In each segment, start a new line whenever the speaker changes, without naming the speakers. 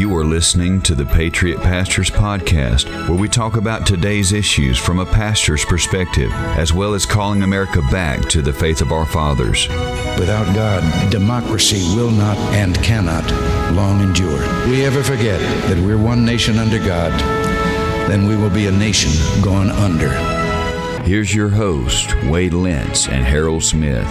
You are listening to the Patriot Pastors Podcast, where we talk about today's issues from a pastor's perspective, as well as calling America back to the faith of our fathers.
Without God, democracy will not and cannot long endure. We ever forget that we're one nation under God, then we will be a nation gone under.
Here's your host, Wade Lentz and Harold Smith.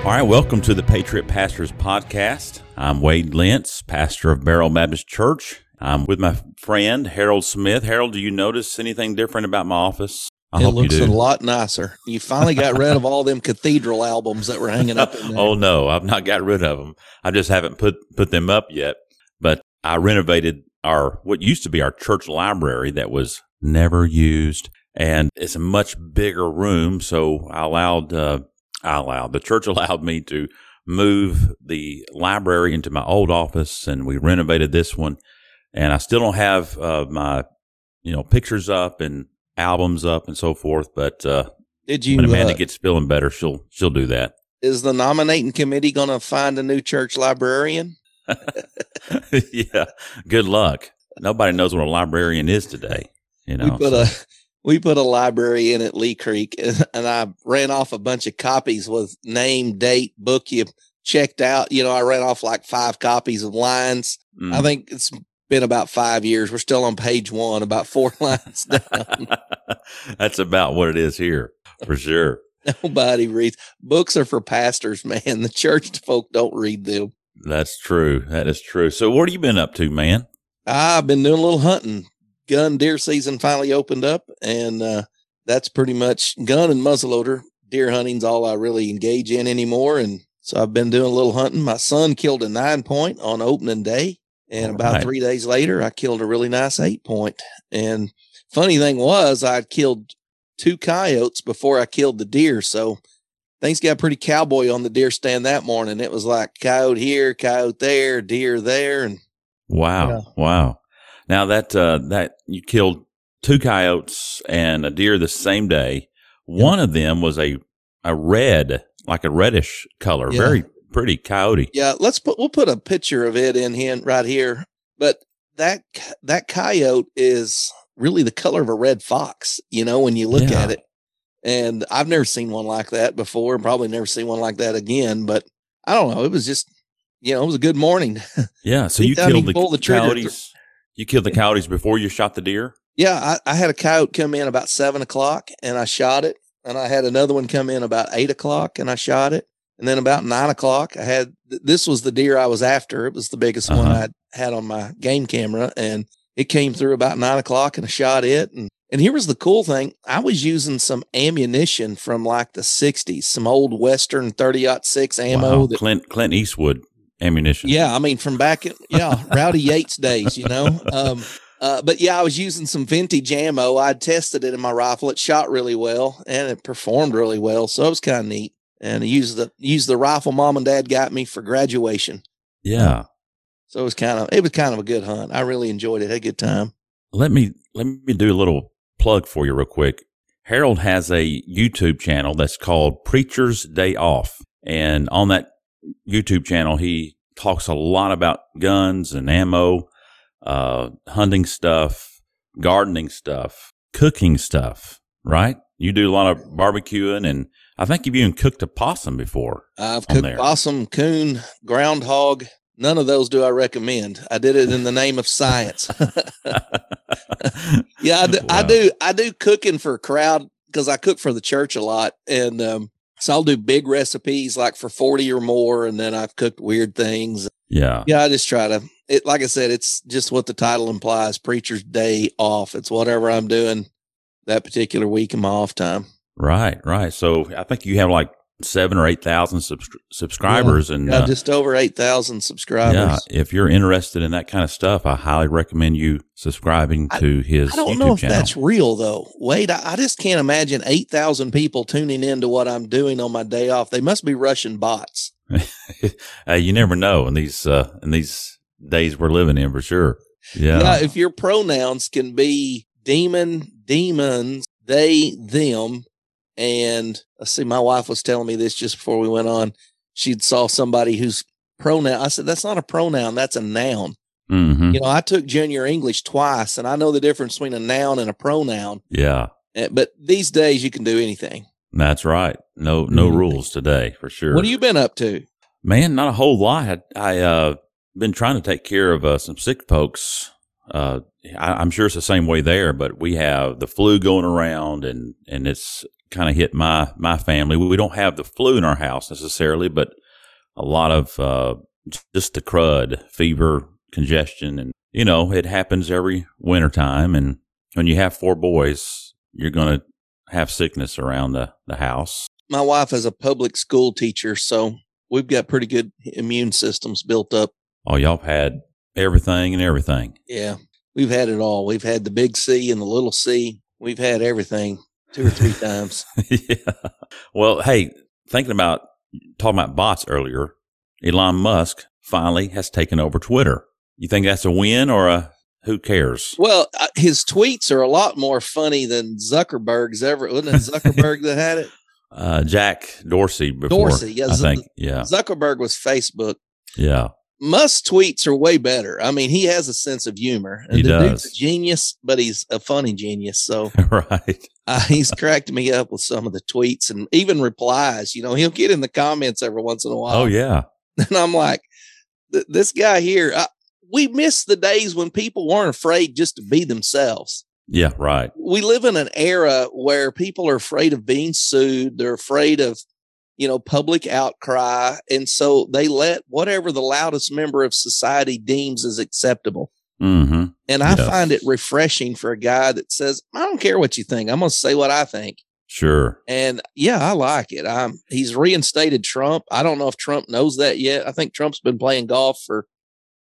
All right, welcome to the Patriot Pastors Podcast. I'm Wade Lentz, pastor of Barrel Baptist Church. I'm with my friend Harold Smith. Harold, do you notice anything different about my office?
I it looks a lot nicer. You finally got rid of all them cathedral albums that were hanging up.
oh no, I've not got rid of them. I just haven't put put them up yet. But I renovated our what used to be our church library that was never used, and it's a much bigger room. So I allowed uh, I allowed the church allowed me to move the library into my old office, and we renovated this one. And I still don't have uh, my you know pictures up and albums up and so forth. But uh,
did you?
When Amanda uh, gets feeling better, she'll she'll do that.
Is the nominating committee going to find a new church librarian?
yeah. Good luck. Nobody knows what a librarian is today. You know,
we put so. a we put a library in at Lee Creek and I ran off a bunch of copies with name, date, book you checked out. You know, I ran off like five copies of lines. Mm. I think it's been about five years. We're still on page one, about four lines down.
That's about what it is here for sure.
Nobody reads books are for pastors, man. The church folk don't read them.
That's true. That is true. So what have you been up to, man?
I've been doing a little hunting gun deer season finally opened up, and uh, that's pretty much gun and muzzleloader deer hunting's all I really engage in anymore. And so I've been doing a little hunting. My son killed a nine point on opening day, and all about right. three days later, I killed a really nice eight point. And funny thing was, I killed two coyotes before I killed the deer. So things got pretty cowboy on the deer stand that morning. It was like coyote here, coyote there, deer there, and
wow, yeah. wow. Now that uh, that you killed two coyotes and a deer the same day. One of them was a a red, like a reddish color, yeah. very pretty coyote.
Yeah, let's put we'll put a picture of it in here right here. But that that coyote is really the color of a red fox. You know, when you look yeah. at it, and I've never seen one like that before, and probably never see one like that again. But I don't know. It was just, you know, it was a good morning.
Yeah. So you killed the, the coyotes. You killed the coyotes before you shot the deer?
Yeah, I, I, had a coyote come in about seven o'clock and I shot it. And I had another one come in about eight o'clock and I shot it. And then about nine o'clock, I had this was the deer I was after. It was the biggest uh-huh. one I had on my game camera. And it came through about nine o'clock and I shot it. And and here was the cool thing. I was using some ammunition from like the 60s, some old Western 30 6 ammo.
Wow. That, Clint, Clint Eastwood ammunition.
Yeah, I mean from back in yeah Rowdy Yates days, you know. Um, uh, but yeah, I was using some vintage ammo. I tested it in my rifle. It shot really well and it performed really well, so it was kind of neat. And I used the used the rifle mom and dad got me for graduation.
Yeah.
So it was kind of it was kind of a good hunt. I really enjoyed it. Had a good time.
Let me let me do a little plug for you real quick. Harold has a YouTube channel that's called Preacher's Day Off. And on that YouTube channel, he talks a lot about guns and ammo, uh, hunting stuff, gardening stuff, cooking stuff, right? You do a lot of barbecuing, and I think you've even cooked a possum before.
I've cooked there. possum, coon, groundhog. None of those do I recommend. I did it in the name of science. yeah, I do, wow. I do. I do cooking for a crowd because I cook for the church a lot, and um, so I'll do big recipes like for 40 or more. And then I've cooked weird things.
Yeah.
Yeah. I just try to, it, like I said, it's just what the title implies preacher's day off. It's whatever I'm doing that particular week in my off time.
Right. Right. So I think you have like seven or eight thousand subscribers,
yeah,
and
yeah, uh, just over eight thousand subscribers. Yeah,
if you're interested in that kind of stuff, I highly recommend you subscribing to
I,
his.
I don't
YouTube
know if
channel.
that's real though. Wait, I, I just can't imagine eight thousand people tuning into what I'm doing on my day off. They must be Russian bots.
uh, you never know in these uh, in these days we're living in for sure. Yeah.
yeah, if your pronouns can be demon, demons, they, them, and let's see, my wife was telling me this just before we went on. She'd saw somebody whose pronoun. I said, that's not a pronoun. That's a noun.
hmm
You know, I took junior English twice and I know the difference between a noun and a pronoun.
Yeah,
Eh, But these days you can do anything.
that's right. No, no
Mhm.
rules today for sure.
What have you been up to?
Man, not a whole lot. I, I uh been trying to take care of uh, some sick folks. Uh, I, I'm sure it's the same way there, but we have the flu going around, and and it's kind of hit my my family. We don't have the flu in our house necessarily, but a lot of uh, just the crud, fever, congestion, and you know it happens every wintertime. And when you have four boys, you're gonna have sickness around the the house.
My wife is a public school teacher, so we've got pretty good immune systems built up.
Oh, y'all have had everything and everything.
Yeah. We've had it all. We've had the big C and the little C. We've had everything two or three times.
yeah. Well, hey, thinking about talking about bots earlier, Elon Musk finally has taken over Twitter. You think that's a win or a who cares?
Well, uh, his tweets are a lot more funny than Zuckerberg's ever. Wasn't it Zuckerberg that had it?
Uh, Jack Dorsey before.
Dorsey, yeah,
I
Z-
think. Yeah.
Zuckerberg was Facebook.
Yeah.
Musk's tweets are way better. I mean, he has a sense of humor.
He
the dude's
does.
a genius, but he's a funny genius. So
right.
uh, he's cracked me up with some of the tweets and even replies. You know, he'll get in the comments every once in a while.
Oh, yeah.
And I'm like, this guy here, I, we miss the days when people weren't afraid just to be themselves.
Yeah. Right.
We live in an era where people are afraid of being sued. They're afraid of, you know, public outcry. And so they let whatever the loudest member of society deems as acceptable.
Mm-hmm.
And I find it refreshing for a guy that says, I don't care what you think. I'm going to say what I think.
Sure.
And yeah, I like it. Um, he's reinstated Trump. I don't know if Trump knows that yet. I think Trump's been playing golf for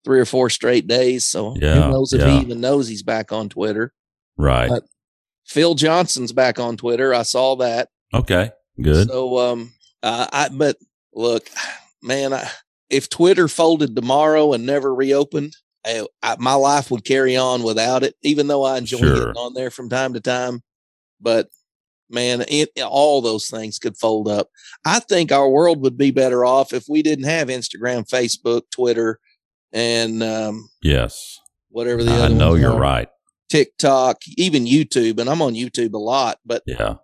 three or four straight days. So
Yeah,
who knows if
yeah.
he even knows he's back on Twitter.
Right.
Uh, Phil Johnson's back on Twitter. I saw that.
okay. Good.
So, um, uh, I, but look, man, I, if Twitter folded tomorrow and never reopened, I, I, my life would carry on without it, even though I enjoy
Sure.
getting on there from time to time. But man, it, all those things could fold up. I think our world would be better off if we didn't have Instagram, Facebook, Twitter, and um,
yes.
whatever the
I
other
I
know
you're
are.
right.
TikTok, even YouTube, and I'm on YouTube a lot, but
Yeah.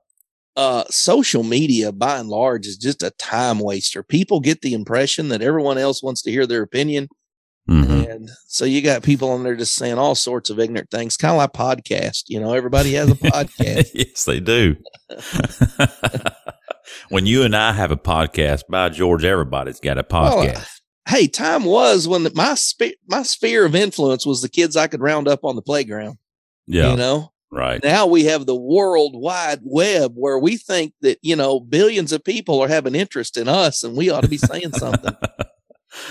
Uh, social media by and large is just a time waster. People get the impression that everyone else wants to hear their opinion.
hmm
And so you got people on there just saying all sorts of ignorant things, kind of like podcast. You know, everybody has a podcast.
yes, they do. when you and I have a podcast, by George, everybody's got a
Well,
podcast.
hey, time was when the, my spe- my sphere of influence was the kids I could round up on the playground.
yeah.
You know,
right.
now we have the world wide web where we think that you know billions of people are having interest in us, and we ought to be saying something.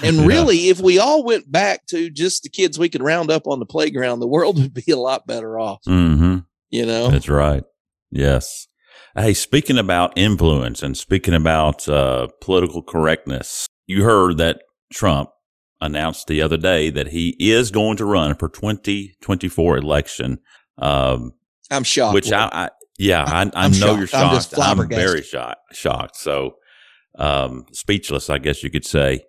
And
Yeah.
really, if we all went back to just the kids we could round up on the playground, the world would be a lot better off.
hmm
You know,
That's right. Yes. Hey, speaking about influence and speaking about uh, political correctness, you heard that Trump announced the other day that he is going to run for 2024 election. Um,
I'm shocked.
which I. I yeah, I, I know you're
shocked. I'm.
I'm, very shocked. Shocked. So, um, speechless, I guess you could say.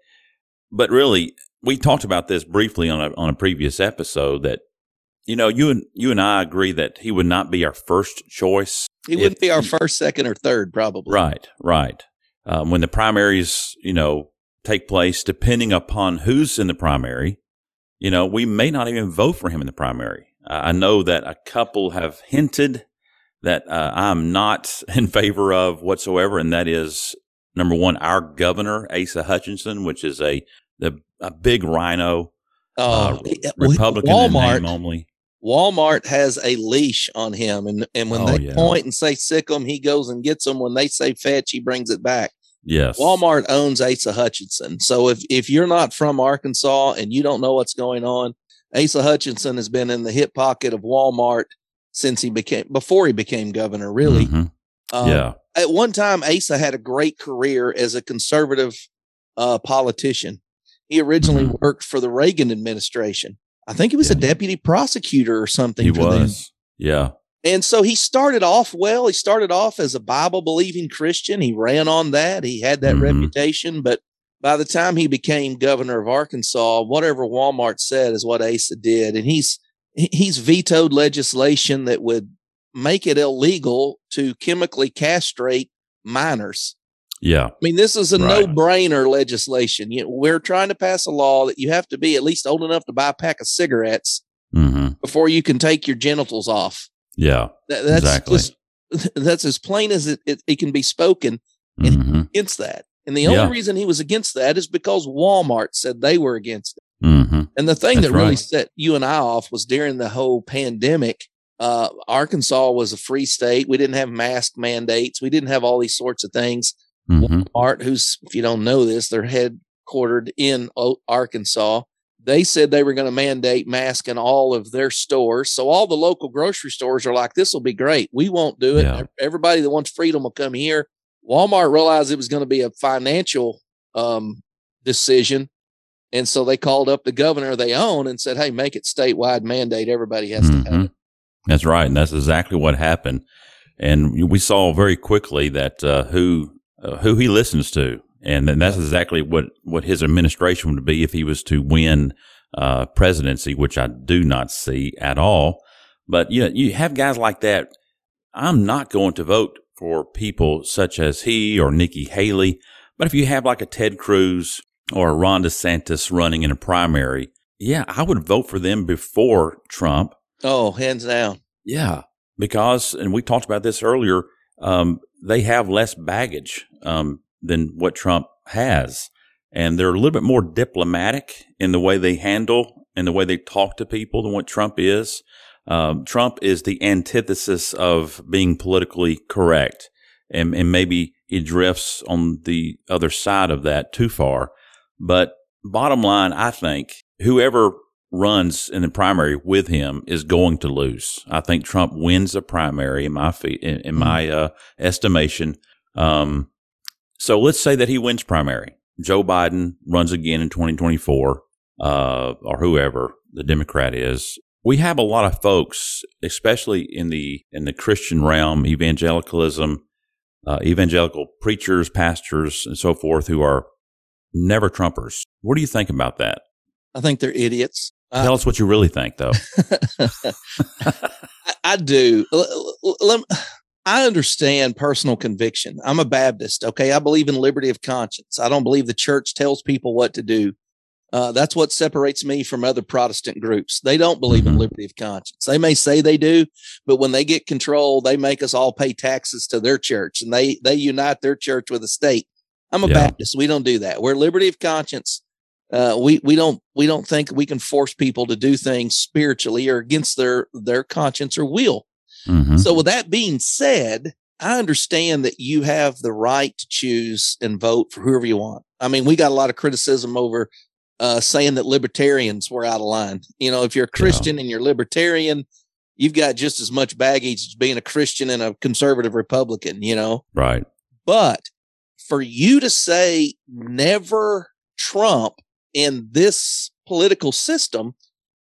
But really, we talked about this briefly on a on a previous episode. That you know, you and you and I agree that he would not be our first choice.
he wouldn't be our first, second, or third, probably.
Right. Right. Um, when the primaries, you know, take place, depending upon who's in the primary, you know, we may not even vote for him in the primary. I I know that a couple have hinted that uh, I'm not in favor of whatsoever, and that is number one, our governor Asa Hutchinson, which is a the a big RINO,
Oh,
uh,
he-
Republican in
Walmart.
name only.
Walmart has a leash on him, and and when
Oh,
they
yeah.
point and say sick him, he goes and gets them. When they say fetch, he brings it back.
Yes,
Walmart owns Asa Hutchinson. So if if you're not from Arkansas and you don't know what's going on, Asa Hutchinson has been in the hip pocket of Walmart since he became before he became governor. Really,
Mhm.
Um,
yeah,
At one time, Asa had a great career as a conservative uh, politician. He originally
Mhm.
worked for the Reagan administration. I think he was a deputy prosecutor or something.
he
for them.
was. Yeah,
And so he started off well. He started off as a Bible believing Christian. He ran on that. He had that
Mhm.
reputation. But by the time he became governor of Arkansas, whatever Walmart said is what Asa did. And he's, he's vetoed legislation that would make it illegal to chemically castrate minors.
Yeah.
I mean, this is a
Right.
no brainer legislation. You know, we're trying to pass a law that you have to be at least old enough to buy a pack of cigarettes
hmm
before you can take your genitals off.
Yeah.
That, that's
Exactly.
just, that's as plain as it, it, it can be spoken
hmm
against that. And the only reason he was against that is because Walmart said they were against it.
hmm
And the thing
That's
that really
right.
set you and I off was during the whole pandemic. Uh, Arkansas was a free state. We didn't have mask mandates. We didn't have all these sorts of things.
hmm
Walmart, who's, if you don't know this, they're headquartered in O- Arkansas. They said they were going to mandate mask in all of their stores. So all the local grocery stores are like, this will be great. We won't do it.
Yeah.
Everybody that wants freedom will come here. Walmart realized it was going to be a financial um, decision. And so they called up the governor they own and said, hey, make it statewide mandate. Everybody has to have
Mhm.
it.
That's right, and that's exactly what happened. And we saw very quickly that uh, who uh, who he listens to, and then that's exactly what what his administration would be if he was to win uh, presidency, which I do not see at all. But you you have guys like that. I'm not going to vote for people such as he or Nikki Haley. But if you have like a Ted Cruz or a Ron DeSantis running in a primary, yeah, I would vote for them before Trump.
Oh, hands down.
Yeah, because, and we talked about this earlier, um, they have less baggage um, than what Trump has. And they're a little bit more diplomatic in the way they handle and the way they talk to people than what Trump is. Um, Trump is the antithesis of being politically correct. And, and maybe he drifts on the other side of that too far. But bottom line, I think whoever runs in the primary with him is going to lose. I think Trump wins the primary in my fe- in, in my uh, estimation. Um, so let's say that he wins primary. Joe Biden runs again in 2024, uh, or whoever the Democrat is. We have a lot of folks, especially in the in the Christian realm, evangelicalism, uh, evangelical preachers, pastors, and so forth, who are never Trumpers. What do you think about that?
I think they're idiots. I-
Tell us what you really think, though.
I, I do. L- l- I understand personal conviction. I'm a Baptist. Okay. I believe in liberty of conscience. I don't believe the church tells people what to do. Uh, that's what separates me from other Protestant groups. They don't believe in
Mhm.
liberty of conscience. They may say they do, but when they get control, they make us all pay taxes to their church and they, they unite their church with the state. I'm a
Yeah.
Baptist. We don't do that. We're liberty of conscience. Uh, we, we don't, we don't think we can force people to do things spiritually or against their, their conscience or will.
hmm
So with that being said, I understand that you have the right to choose and vote for whoever you want. I mean, we got a lot of criticism over uh, saying that libertarians were out of line. You know, if you're a Christian and you're libertarian, you've got just as much baggage as being a Christian and a conservative Republican, you know.
Right.
But for you to say never Trump in this political system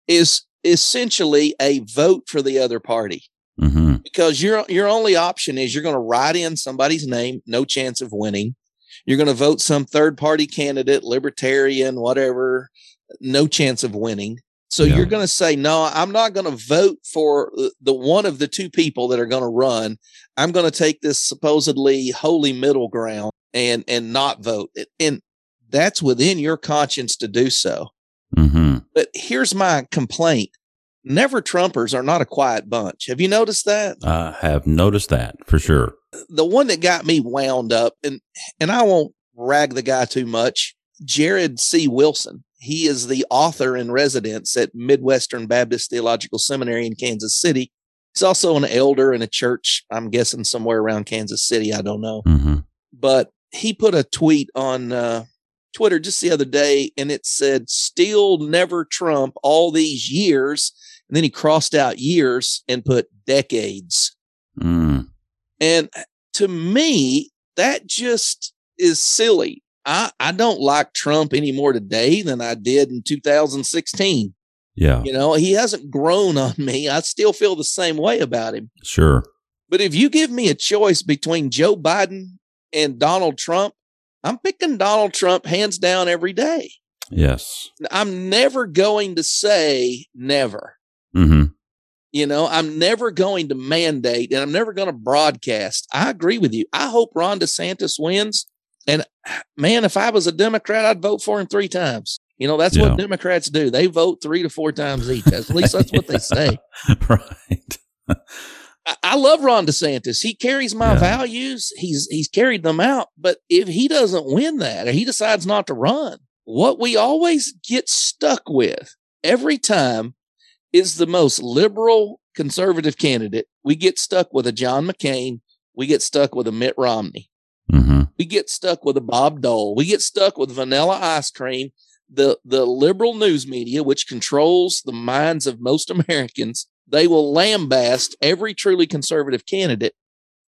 is essentially a vote for the other party
hmm
because your your only option is you're going to write in somebody's name, no chance of winning. You're going to vote some third party candidate, libertarian, whatever, no chance of winning. So
Yeah.
you're going to say, no, I'm not going to vote for the- the one of the two people that are going to run. I'm going to take this supposedly holy middle ground and and not vote. And that's within your conscience to do so.
hmm
But here's my complaint. Never Trumpers are not a quiet bunch. Have you noticed that?
I have noticed that for sure.
the one that got me wound up and and I won't rag the guy too much. Jared C. Wilson. He is the author in residence at Midwestern Baptist Theological Seminary in Kansas City. He's also an elder in a church, I'm guessing somewhere around Kansas City. I don't know.
hmm
But he put a tweet on uh, Twitter just the other day and it said, still never Trump all these years. And then he crossed out years and put decades.
Mm.
And to me, that just is silly. I, I don't like Trump any more today than I did in 2016.
Yeah,
You know, he hasn't grown on me. I still feel the same way about him.
sure.
But if you give me a choice between Joe Biden and Donald Trump, I'm picking Donald Trump hands down every day.
Yes.
I'm never going to say never.
Mm-hmm.
You know, I'm never going to mandate and I'm never going to broadcast. I agree with you. I hope Ron DeSantis wins. And man, if I was a Democrat, I'd vote for him three times. You know, that's
Yeah.
what Democrats do. They vote three to four times each. At least that's what they say.
right.
I, I love Ron DeSantis. He carries my
Yeah.
values. He's he's carried them out. But if he doesn't win that or he decides not to run, what we always get stuck with every time is the most liberal conservative candidate. We get stuck with a John McCain. We get stuck with a Mitt Romney.
Mm-hmm.
We get stuck with a Bob Dole. We get stuck with vanilla ice cream. The the liberal news media, which controls the minds of most Americans, they will lambast every truly conservative candidate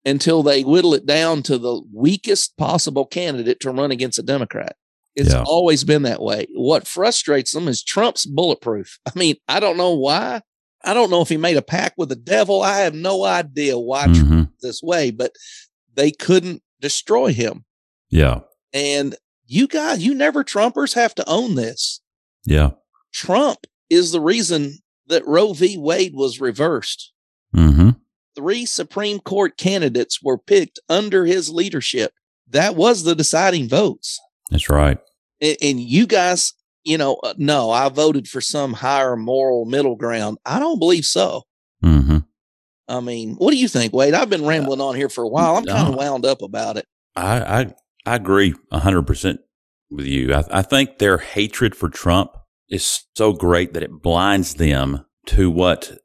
until they whittle it down to the weakest possible candidate to run against a Democrat. It's
Yeah.
always been that way. What frustrates them is Trump's bulletproof. I mean, I don't know why. I don't know if he made a pact with the devil. I have no idea why
Mm-hmm.
this way, but they couldn't destroy him.
Yeah.
And you guys, you never Trumpers have to own this.
Yeah.
Trump is the reason that Roe v. Wade was reversed.
Mm-hmm.
Three Supreme Court candidates were picked under his leadership. That was the deciding votes.
That's right.
And, and you guys, you know, uh, no, I voted for some higher moral middle ground. I don't believe so.
Mm-hmm.
I mean, what do you think, Wade? I've been rambling on here for a while. I'm kind of wound up about it.
I, I I agree hundred percent with you. I, I think their hatred for Trump is so great that it blinds them to what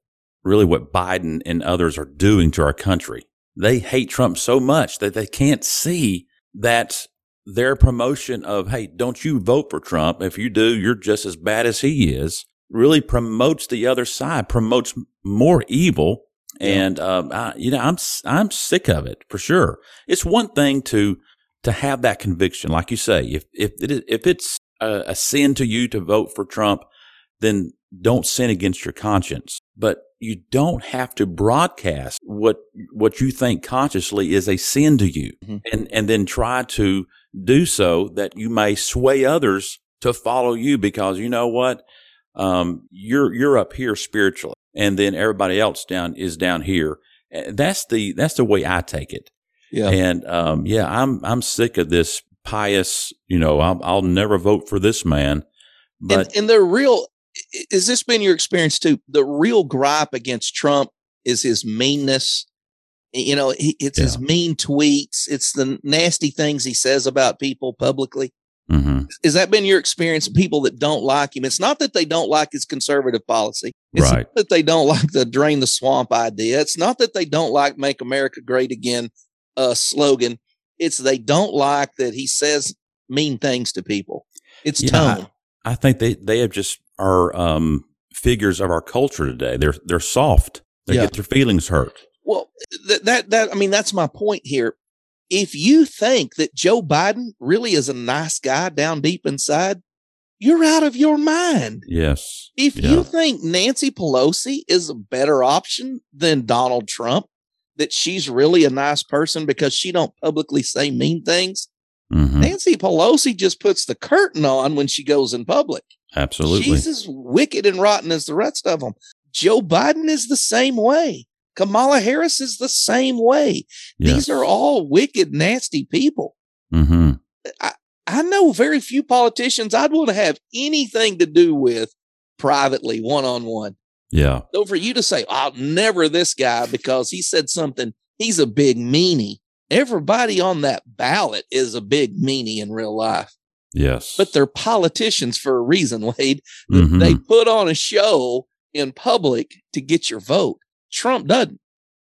really what Biden and others are doing to our country. They hate Trump so much that they can't see that their promotion of hey, don't you vote for Trump? If you do, you're just as bad as he is. Really promotes the other side, promotes more evil and um, I, you know, I'm I'm sick of it for sure. It's one thing to to have that conviction, like you say. If if it is, if it's a, a sin to you to vote for Trump, then don't sin against your conscience. But you don't have to broadcast what what you think consciously is a sin to you,
Mhm.
and and then try to do so that you may sway others to follow you because you know what um, you're you're up here spiritually, and then everybody else down is down here. That's the that's the way I take it.
Yeah.
And um, yeah, I'm I'm sick of this pious. You know, I'll, I'll never vote for this man. But
and, and the real is this been your experience too? The real gripe against Trump is his meanness. You know, he, it's his mean tweets. It's the nasty things he says about people publicly.
Mhm.
Has that been your experience? of People that don't like him. It's not that they don't like his conservative policy. It's
Right.
not that they don't like the drain the swamp idea. It's not that they don't like make America great again uh, slogan. It's they don't like that he says mean things to people. It's
Yeah,
tone.
I think they they have just are um, figures of our culture today. They're they're soft. They
Yeah.
get their feelings hurt.
Well, that that that I mean that's my point here. If you think that Joe Biden really is a nice guy down deep inside, you're out of your mind.
Yes.
If
Yeah.
you think Nancy Pelosi is a better option than Donald Trump, that she's really a nice person because she don't publicly say mean things,
hmm
Nancy Pelosi just puts the curtain on when she goes in public.
Absolutely.
She's as wicked and rotten as the rest of them. Joe Biden is the same way. Kamala Harris is the same way. These are all wicked, nasty people.
hmm
I know very few politicians I'd want to have anything to do with privately, one on one.
Yeah.
So for you to say, I'll never this guy because he said something, he's a big meanie. Everybody on that ballot is a big meanie in real life,
Yes.
but they're politicians for a reason, Wade.
Mhm.
They put on a show in public to get your vote. Trump doesn't.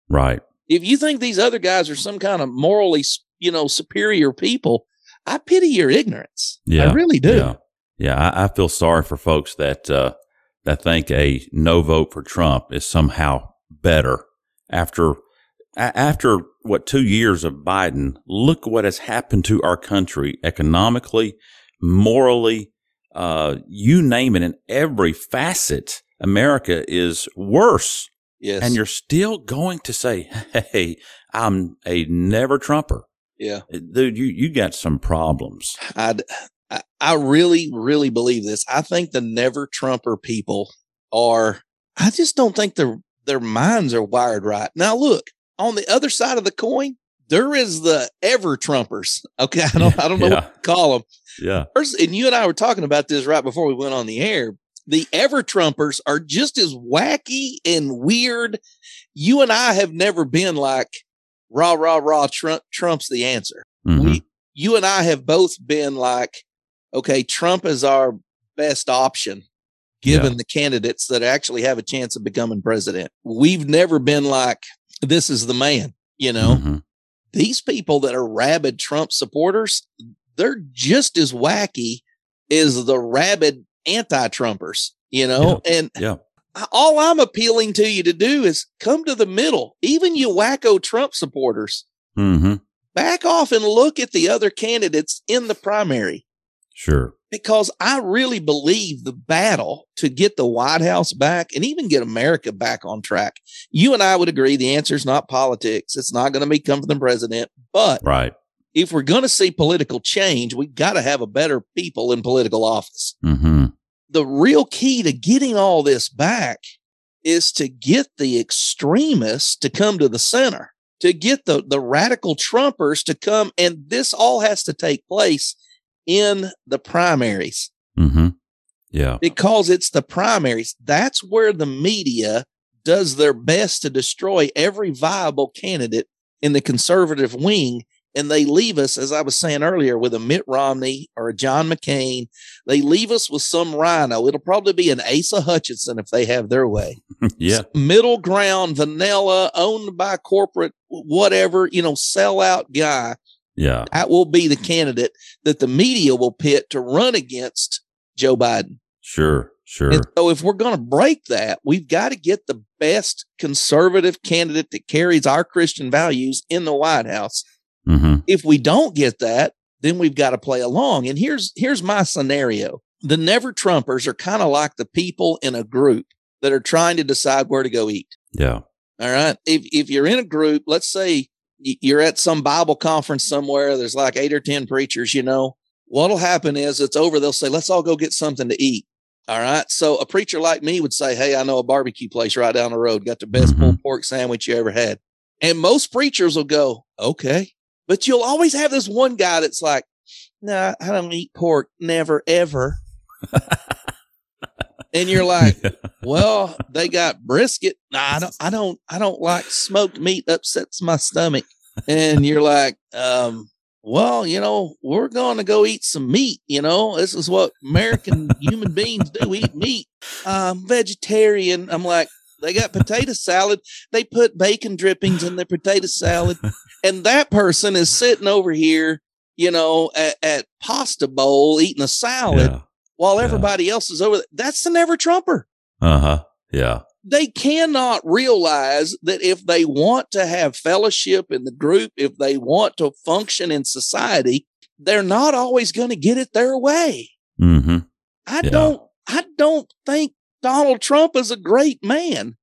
right.
If you think these other guys are some kind of morally, you know, superior people, I pity your ignorance.
Yeah.
I really do.
Yeah. Yeah. I, I feel sorry for folks that, uh, that think a no vote for Trump is somehow better after, after what two years of Biden, look what has happened to our country economically, morally, uh, you name it in every facet. America is worse.
Yes.
And you're still going to say, Hey, I'm a never Trumper.
Yeah.
Uh, dude, you, you got some problems.
I I really, really believe this. I think the never Trumper people are, I just don't think their, their minds are wired right. Now, look, on the other side of the coin, there is the ever Trumpers. Okay. I don't, I don't know
Yeah.
what to call them.
Yeah.
First, and you and I were talking about this right before we went on the air. The ever Trumpers are just as wacky and weird. You and I have never been like rah rah rah. Trump Trump's the answer.
Mhm.
We, you and I have both been like, okay, Trump is our best option given the candidates that actually have a chance of becoming president. We've never been like, this is the man. You know,
Mhm.
these people that are rabid Trump supporters, they're just as wacky as the rabid anti-Trumpers, you know? And
Yeah.
all I'm appealing to you to do is come to the middle. Even you wacko Trump supporters,
hmm
back off and look at the other candidates in the primary
Sure.
because I really believe the battle to get the White House back and even get America back on track. You and I would agree the answer is not politics. It's not going to be come from the president. But
Right.
if we're going to see political change, we've got to have a better people in political office.
hmm
The real key to getting all this back is to get the extremists to come to the center, to get the, the radical Trumpers to come. And this all has to take place in the primaries
hmm Yeah.
because it's the primaries. That's where the media does their best to destroy every viable candidate in the conservative wing. And they leave us, as I was saying earlier, with a Mitt Romney or a John McCain. They leave us with some RINO. It'll probably be an Asa Hutchinson if they have their way.
yeah.
Middle ground, vanilla, owned by corporate, whatever, you know, sellout guy.
Yeah.
That will be the candidate that the media will pit to run against Joe Biden.
Sure. Sure.
And so if we're going to break that, we've got to get the best conservative candidate that carries our Christian values in the White House.
Hmm
If we don't get that, then we've got to play along. And here's here's my scenario. The never Trumpers are kind of like the people in a group that are trying to decide where to go eat.
Yeah.
All right. If if you're in a group, let's say you're at some Bible conference somewhere, there's like eight or 10 preachers, you know, what'll happen is it's over. They'll say, let's all go get something to eat. All right. So a preacher like me would say, Hey, I know a barbecue place right down the road, got the best
Mhm.
pulled pork sandwich you ever had. And most preachers will go, okay. But you'll always have this one guy that's like, no, I don't eat pork. Never, ever. and you're like, well, they got brisket. Nah, I don't, I don't, I don't like smoked meat. Upsets my stomach. And you're like, um, well, you know, we're going to go eat some meat. You know, this is what American human beings do: eat meat. I'm vegetarian. I'm like, they got potato salad. They put bacon drippings in their potato salad, and that person is sitting over here, you know, at, at pasta bowl eating a salad
Yeah.
while
Yeah.
everybody else is over. there. That's the never Trumper
Uh huh. Yeah.
they cannot realize that if they want to have fellowship in the group, if they want to function in society, they're not always going to get it their way.
hmm
I
Yeah.
don't, I don't think Donald Trump is a great man,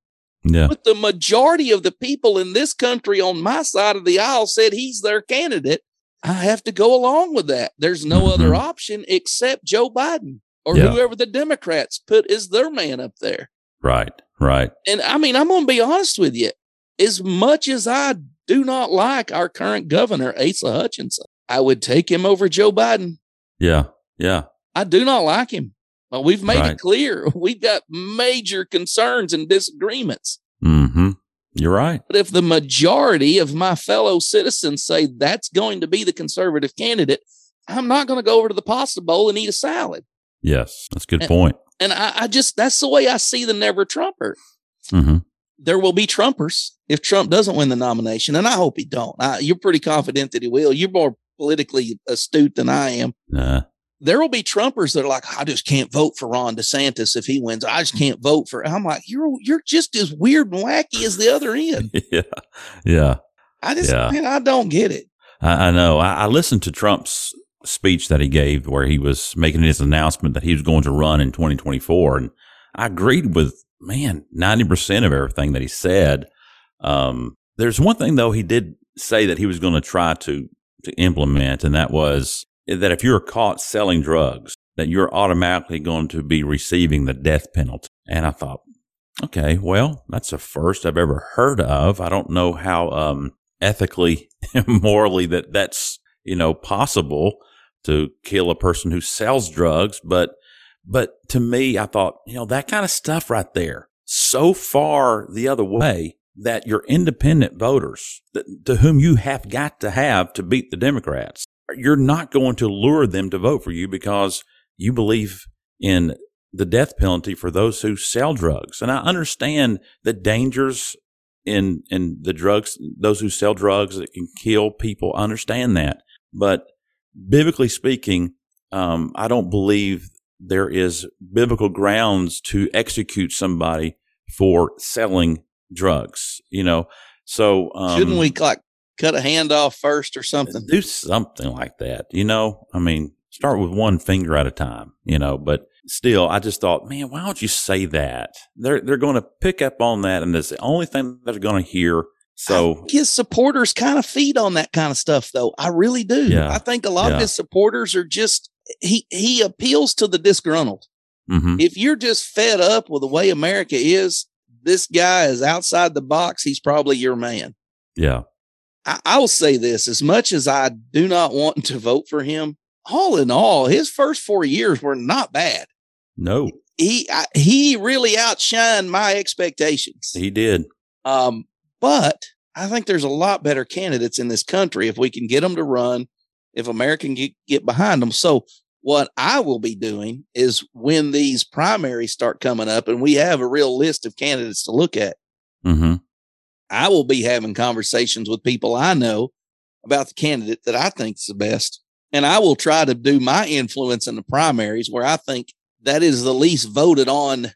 Yeah.
but the majority of the people in this country on my side of the aisle said he's their candidate. I have to go along with that. There's no
Mhm.
other option except Joe Biden or
Yeah.
whoever the Democrats put as their man up there.
Right. Right.
And I mean, I'm going to be honest with you. As much as I do not like our current governor, Asa Hutchinson, I would take him over Joe Biden.
Yeah. Yeah.
I do not like him. Well, we've made
Right.
it clear we've got major concerns and disagreements.
hmm You're right.
But if the majority of my fellow citizens say that's going to be the conservative candidate, I'm not going to go over to the pasta bowl and eat a salad.
Yes. That's a good
And-
point.
And I, I just, that's the way I see the never Trumper.
hmm
there will be Trumpers if Trump doesn't win the nomination, and I hope he don't. I, you're pretty confident that he will. You're more politically astute than I am.
Uh,
There will be Trumpers that are like, I just can't vote for Ron DeSantis if he wins. I just can't vote for. I'm like, you're you're just as weird and wacky as the other end.
yeah. Yeah.
I just,
Yeah.
man, I don't get it.
I, I know. I, I listened to Trump's speech that he gave where he was making his announcement that he was going to run in 2024. And I agreed with, man, 90% of everything that he said. Um, there's one thing, though, he did say that he was going to try to to implement, and that was that if you're caught selling drugs, that you're automatically going to be receiving the death penalty. And I thought, okay, well, that's the first I've ever heard of. I don't know how um, ethically, morally that that's you know possible to kill a person who sells drugs, but but to me, I thought, you know, that kind of stuff right there, so far the other way that your independent voters, to whom you have got to have to beat the Democrats, you're not going to lure them to vote for you because you believe in the death penalty for those who sell drugs. And I understand the dangers in in the drugs, those who sell drugs that can kill people. I understand that, but biblically speaking, um, I don't believe there is biblical grounds to execute somebody for selling drugs. You know, so um,
shouldn't we like cut a hand off first or something?
Do something like that. You know, I mean, start with one finger at a time. You know, but still, I just thought, man, why don't you say that? They're they're going to pick up on that, and that's the only thing that they're going to hear. So
his supporters kind of feed on that kind of stuff, though. I really do. Yeah, I think a lot yeah. of his supporters are just he he appeals to the disgruntled. Mm-hmm. If you're just fed up with the way America is, this guy is outside the box. He's probably your man.
Yeah.
I, I will say this as much as I do not want to vote for him, all in all, his first four years were not bad.
No.
He I, he really outshined my expectations.
He did.
Um, but I think there's a lot better candidates in this country if we can get them to run if America can get, get behind them. So what I will be doing is when these primaries start coming up and we have a real list of candidates to look at,
mm-hmm.
I will be having conversations with people I know about the candidate that I think is the best. And I will try to do my influence in the primaries where I think that is the least voted on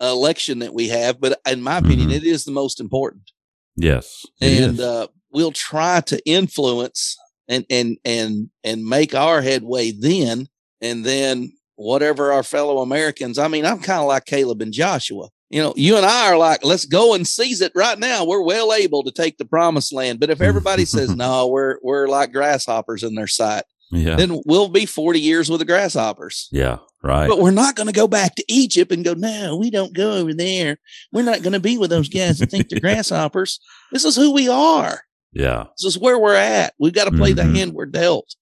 election that we have. But in my opinion, mm-hmm. it is the most important.
Yes.
And uh, we'll try to influence and and and and make our headway then and then whatever our fellow Americans. I mean, I'm kind of like Caleb and Joshua. You know, you and I are like, let's go and seize it right now. We're well able to take the promised land. But if everybody says no, we're we're like grasshoppers in their sight.
Yeah.
Then we'll be 40 years with the grasshoppers.
Yeah, right.
But we're not going to go back to Egypt and go, no, we don't go over there. We're not going to be with those guys that think they're grasshoppers. This is who we are.
Yeah.
This is where we're at. We've got to play mm-hmm. the hand we're dealt.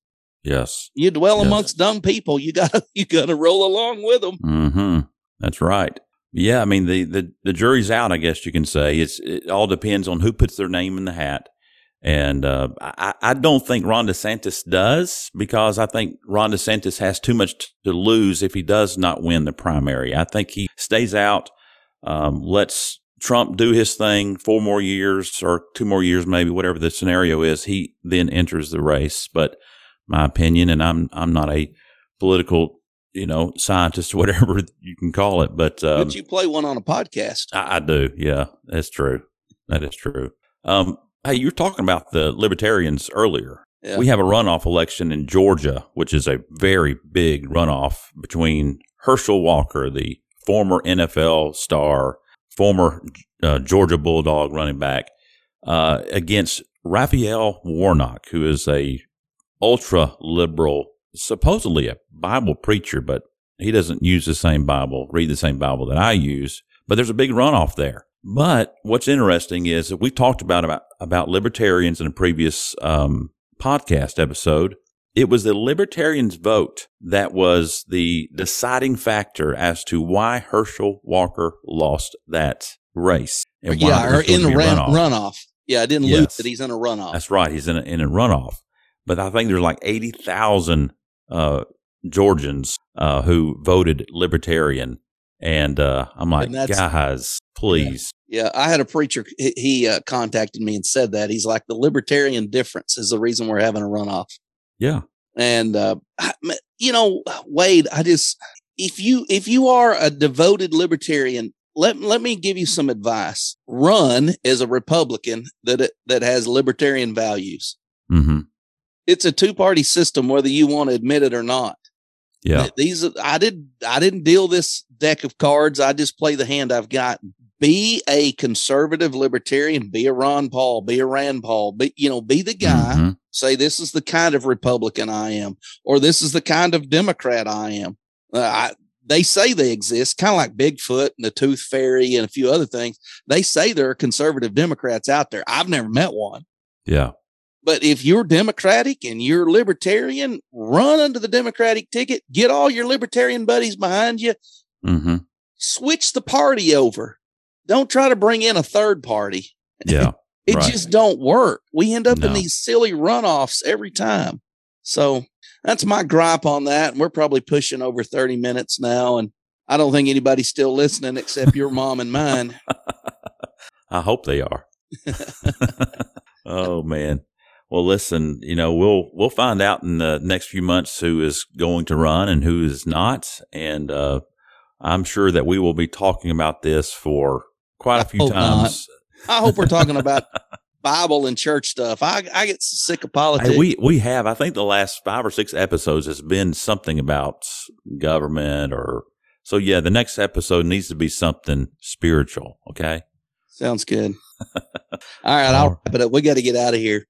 Yes.
You dwell yes. amongst dumb people. You gotta you gotta roll along with them.
Mm-hmm. That's right. Yeah, I mean the, the the jury's out. I guess you can say it's it all depends on who puts their name in the hat. And uh, I, I don't think Ron DeSantis does because I think Ron DeSantis has too much to lose if he does not win the primary. I think he stays out, um, lets Trump do his thing four more years or two more years, maybe whatever the scenario is. He then enters the race. But my opinion, and I'm I'm not a political you know scientist, whatever you can call it. But um,
but you play one on a podcast.
I, I, do. Yeah, that's true. That is true. Um, hey, you were talking about the libertarians earlier. Yeah. We have a runoff election in Georgia, which is a very big runoff between Herschel Walker, the former NFL star former uh, Georgia Bulldog running back, uh, against Raphael Warnock, who is a ultra liberal, supposedly a Bible preacher, but he doesn't use the same Bible, read the same Bible that I use. But there's a big runoff there. But what's interesting is that we talked about about, about libertarians in a previous um, podcast episode. It was the libertarians' vote that was the deciding factor as to why Herschel Walker lost that race.
And yeah, or in the runoff. runoff. Yeah, I didn't yes. lose it. He's in a runoff.
That's right. He's in a, in a runoff. But I think there's like 80,000 uh, Georgians uh, who voted libertarian. And uh, I'm like, guys, please.
Yeah. yeah. I had a preacher, he, he uh, contacted me and said that. He's like, the libertarian difference is the reason we're having a runoff.
Yeah.
And, uh, you know, Wade, I just, if you, if you are a devoted libertarian, let, let me give you some advice. Run as a Republican that, that has libertarian values.
Mm-hmm.
It's a two party system, whether you want to admit it or not.
Yeah.
These, I did, I didn't deal this deck of cards. I just play the hand I've got, be a conservative libertarian, be a Ron Paul, be a Rand Paul, be, you know, be the guy, mm-hmm. say, this is the kind of Republican I am, or this is the kind of Democrat I am. Uh, I, they say they exist, kind of like Bigfoot and the Tooth Fairy and a few other things. They say there are conservative Democrats out there. I've never met one.
Yeah.
But if you're Democratic and you're libertarian, run under the Democratic ticket, get all your libertarian buddies behind you,
mm-hmm.
switch the party over don't try to bring in a third party.
Yeah.
it right. just don't work. We end up no. in these silly runoffs every time. So that's my gripe on that. And we're probably pushing over 30 minutes now. And I don't think anybody's still listening except your mom and mine.
I hope they are. oh man. Well, listen, you know, we'll we'll find out in the next few months who is going to run and who is not, and uh, I'm sure that we will be talking about this for quite a few times.
Not. I hope we're talking about Bible and church stuff. I I get sick of politics.
Hey, we we have. I think the last five or six episodes has been something about government or so. Yeah, the next episode needs to be something spiritual. Okay,
sounds good. All right, I'll wrap it up. We got to get out of here.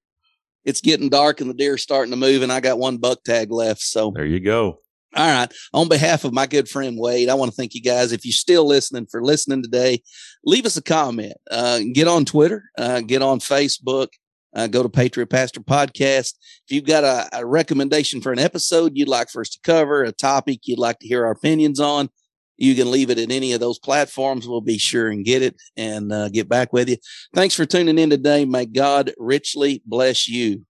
It's getting dark and the deer starting to move, and I got one buck tag left. So
there you go.
All right. On behalf of my good friend Wade, I want to thank you guys. If you're still listening for listening today, leave us a comment. Uh, get on Twitter, uh, get on Facebook, uh, go to Patriot Pastor Podcast. If you've got a, a, recommendation for an episode you'd like for us to cover, a topic you'd like to hear our opinions on, you can leave it at any of those platforms. We'll be sure and get it and uh, get back with you. Thanks for tuning in today. May God richly bless you.